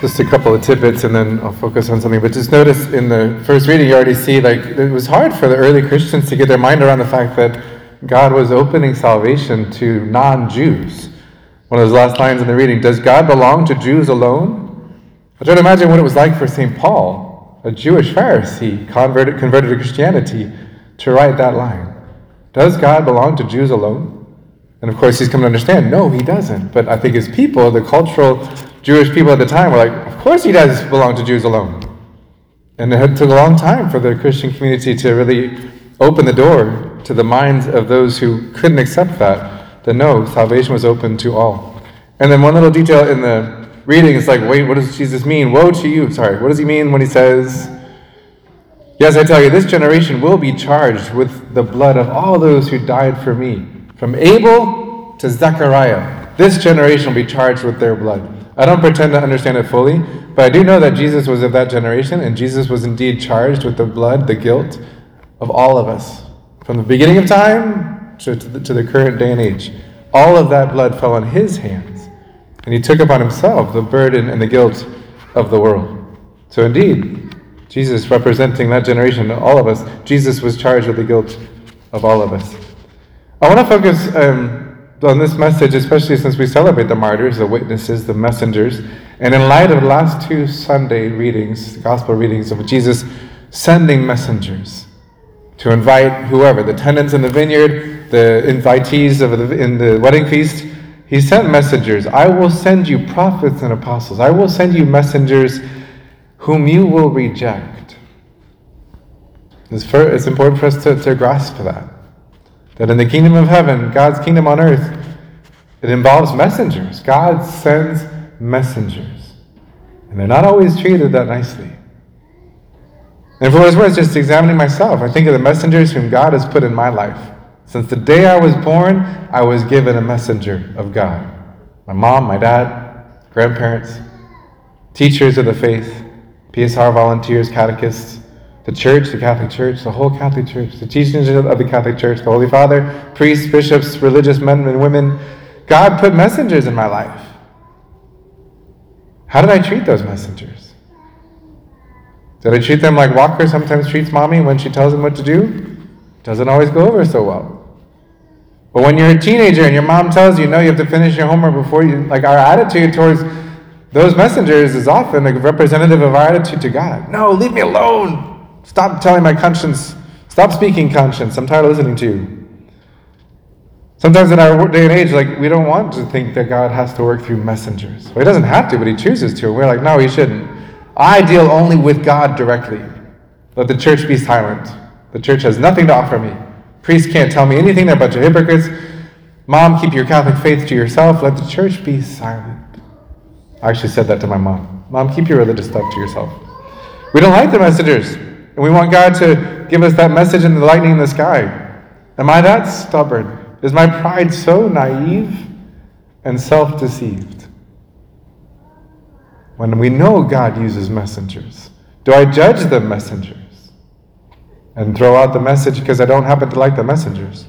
Just a couple of tidbits and then I'll focus on something. But just notice in the first reading, you already see like it was hard for the early Christians to get their mind around the fact that God was opening salvation to non Jews. One of those last lines in the reading Does God belong to Jews alone? I try to imagine what it was like for St. Paul, a Jewish Pharisee converted, converted to Christianity, to write that line. Does God belong to Jews alone? And of course, he's come to understand, no, he doesn't. But I think his people, the cultural Jewish people at the time, were like, of course he does belong to Jews alone. And it took a long time for the Christian community to really open the door to the minds of those who couldn't accept that, that no, salvation was open to all. And then one little detail in the reading is like, wait, what does Jesus mean? Woe to you. Sorry, what does he mean when he says, Yes, I tell you, this generation will be charged with the blood of all those who died for me. From Abel to Zechariah, this generation will be charged with their blood. I don't pretend to understand it fully, but I do know that Jesus was of that generation, and Jesus was indeed charged with the blood, the guilt of all of us. From the beginning of time to, to, the, to the current day and age, all of that blood fell on his hands, and he took upon himself the burden and the guilt of the world. So, indeed, Jesus representing that generation, all of us, Jesus was charged with the guilt of all of us. I want to focus um, on this message, especially since we celebrate the martyrs, the witnesses, the messengers, and in light of the last two Sunday readings, gospel readings of Jesus sending messengers to invite whoever, the tenants in the vineyard, the invitees of the, in the wedding feast. He sent messengers. I will send you prophets and apostles. I will send you messengers whom you will reject. It's, it's important for us to, to grasp that. That in the kingdom of heaven, God's kingdom on earth, it involves messengers. God sends messengers. And they're not always treated that nicely. And for what it's worth, just examining myself, I think of the messengers whom God has put in my life. Since the day I was born, I was given a messenger of God. My mom, my dad, grandparents, teachers of the faith, PSR volunteers, catechists, the church, the Catholic Church, the whole Catholic Church, the teachings of the Catholic Church, the Holy Father, priests, bishops, religious men and women. God put messengers in my life. How did I treat those messengers? Did I treat them like Walker sometimes treats mommy when she tells him what to do? Doesn't always go over so well. But when you're a teenager and your mom tells you, no, you have to finish your homework before you, like our attitude towards those messengers is often a representative of our attitude to God. No, leave me alone. Stop telling my conscience. Stop speaking conscience. I'm tired of listening to you. Sometimes in our day and age, like we don't want to think that God has to work through messengers. Well, he doesn't have to, but he chooses to. We're like, no, he shouldn't. I deal only with God directly. Let the church be silent. The church has nothing to offer me. Priests can't tell me anything. They're a bunch of hypocrites. Mom, keep your Catholic faith to yourself. Let the church be silent. I actually said that to my mom. Mom, keep your religious stuff to yourself. We don't like the messengers. And we want God to give us that message in the lightning in the sky. Am I that stubborn? Is my pride so naive and self deceived? When we know God uses messengers, do I judge the messengers and throw out the message because I don't happen to like the messengers?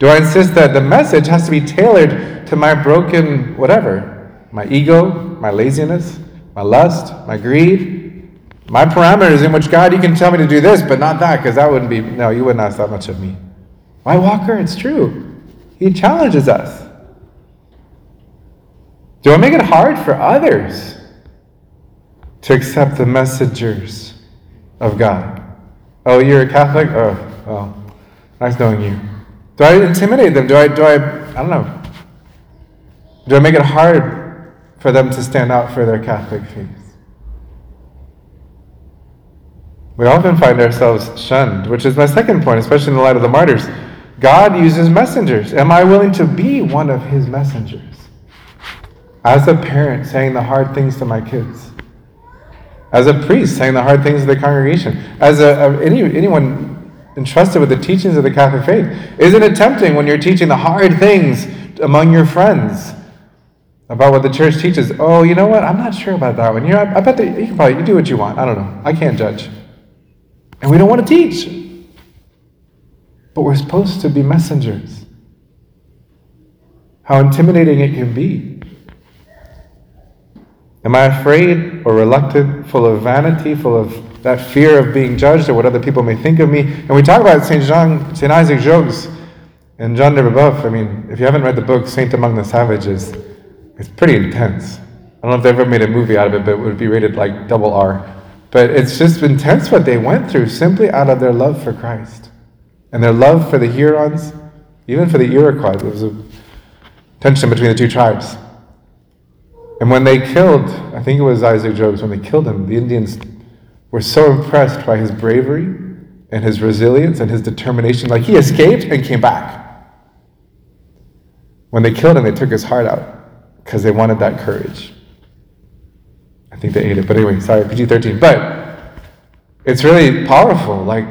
Do I insist that the message has to be tailored to my broken whatever? My ego, my laziness, my lust, my greed, my parameters in which God, you can tell me to do this, but not that, because that wouldn't be, no, you wouldn't ask that much of me. Why, Walker? It's true. He challenges us. Do I make it hard for others to accept the messengers of God? Oh, you're a Catholic? Oh, well, nice knowing you. Do I intimidate them? Do I, do I, I don't know. Do I make it hard for them to stand out for their Catholic faith? We often find ourselves shunned, which is my second point, especially in the light of the martyrs. God uses messengers. Am I willing to be one of his messengers? As a parent, saying the hard things to my kids. As a priest, saying the hard things to the congregation. As a, a any, anyone entrusted with the teachings of the Catholic faith. Isn't it tempting when you're teaching the hard things among your friends about what the church teaches? Oh, you know what? I'm not sure about that one. You know, I, I bet that you can probably you do what you want. I don't know. I can't judge. And we don't want to teach. But we're supposed to be messengers. How intimidating it can be. Am I afraid or reluctant, full of vanity, full of that fear of being judged or what other people may think of me? And we talk about St. Jean, St. Isaac Jogues and John de Brebeuf. I mean, if you haven't read the book Saint Among the Savages, it's pretty intense. I don't know if they ever made a movie out of it, but it would be rated like double R. But it's just intense what they went through simply out of their love for Christ and their love for the Hurons, even for the Iroquois. There was a tension between the two tribes. And when they killed, I think it was Isaac Jogues, when they killed him, the Indians were so impressed by his bravery and his resilience and his determination. Like he escaped and came back. When they killed him, they took his heart out because they wanted that courage. I think they ate it, but anyway, sorry, PG 13. But it's really powerful. Like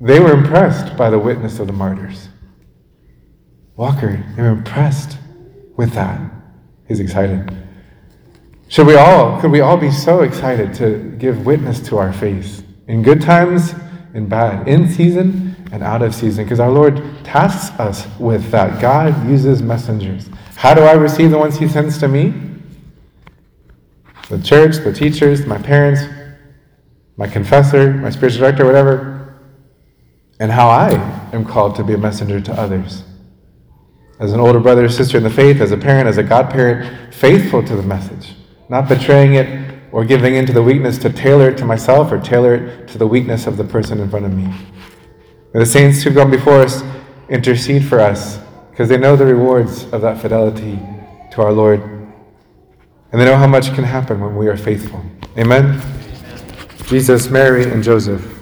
they were impressed by the witness of the martyrs. Walker, they were impressed with that. He's excited. Should we all, could we all be so excited to give witness to our faith in good times, in bad, in season and out of season? Because our Lord tasks us with that. God uses messengers. How do I receive the ones He sends to me? The church, the teachers, my parents, my confessor, my spiritual director, whatever. And how I am called to be a messenger to others. As an older brother or sister in the faith, as a parent, as a godparent, faithful to the message not betraying it or giving in to the weakness to tailor it to myself or tailor it to the weakness of the person in front of me. May the saints who've gone before us intercede for us because they know the rewards of that fidelity to our Lord. And they know how much can happen when we are faithful. Amen? Amen. Jesus, Mary, and Joseph.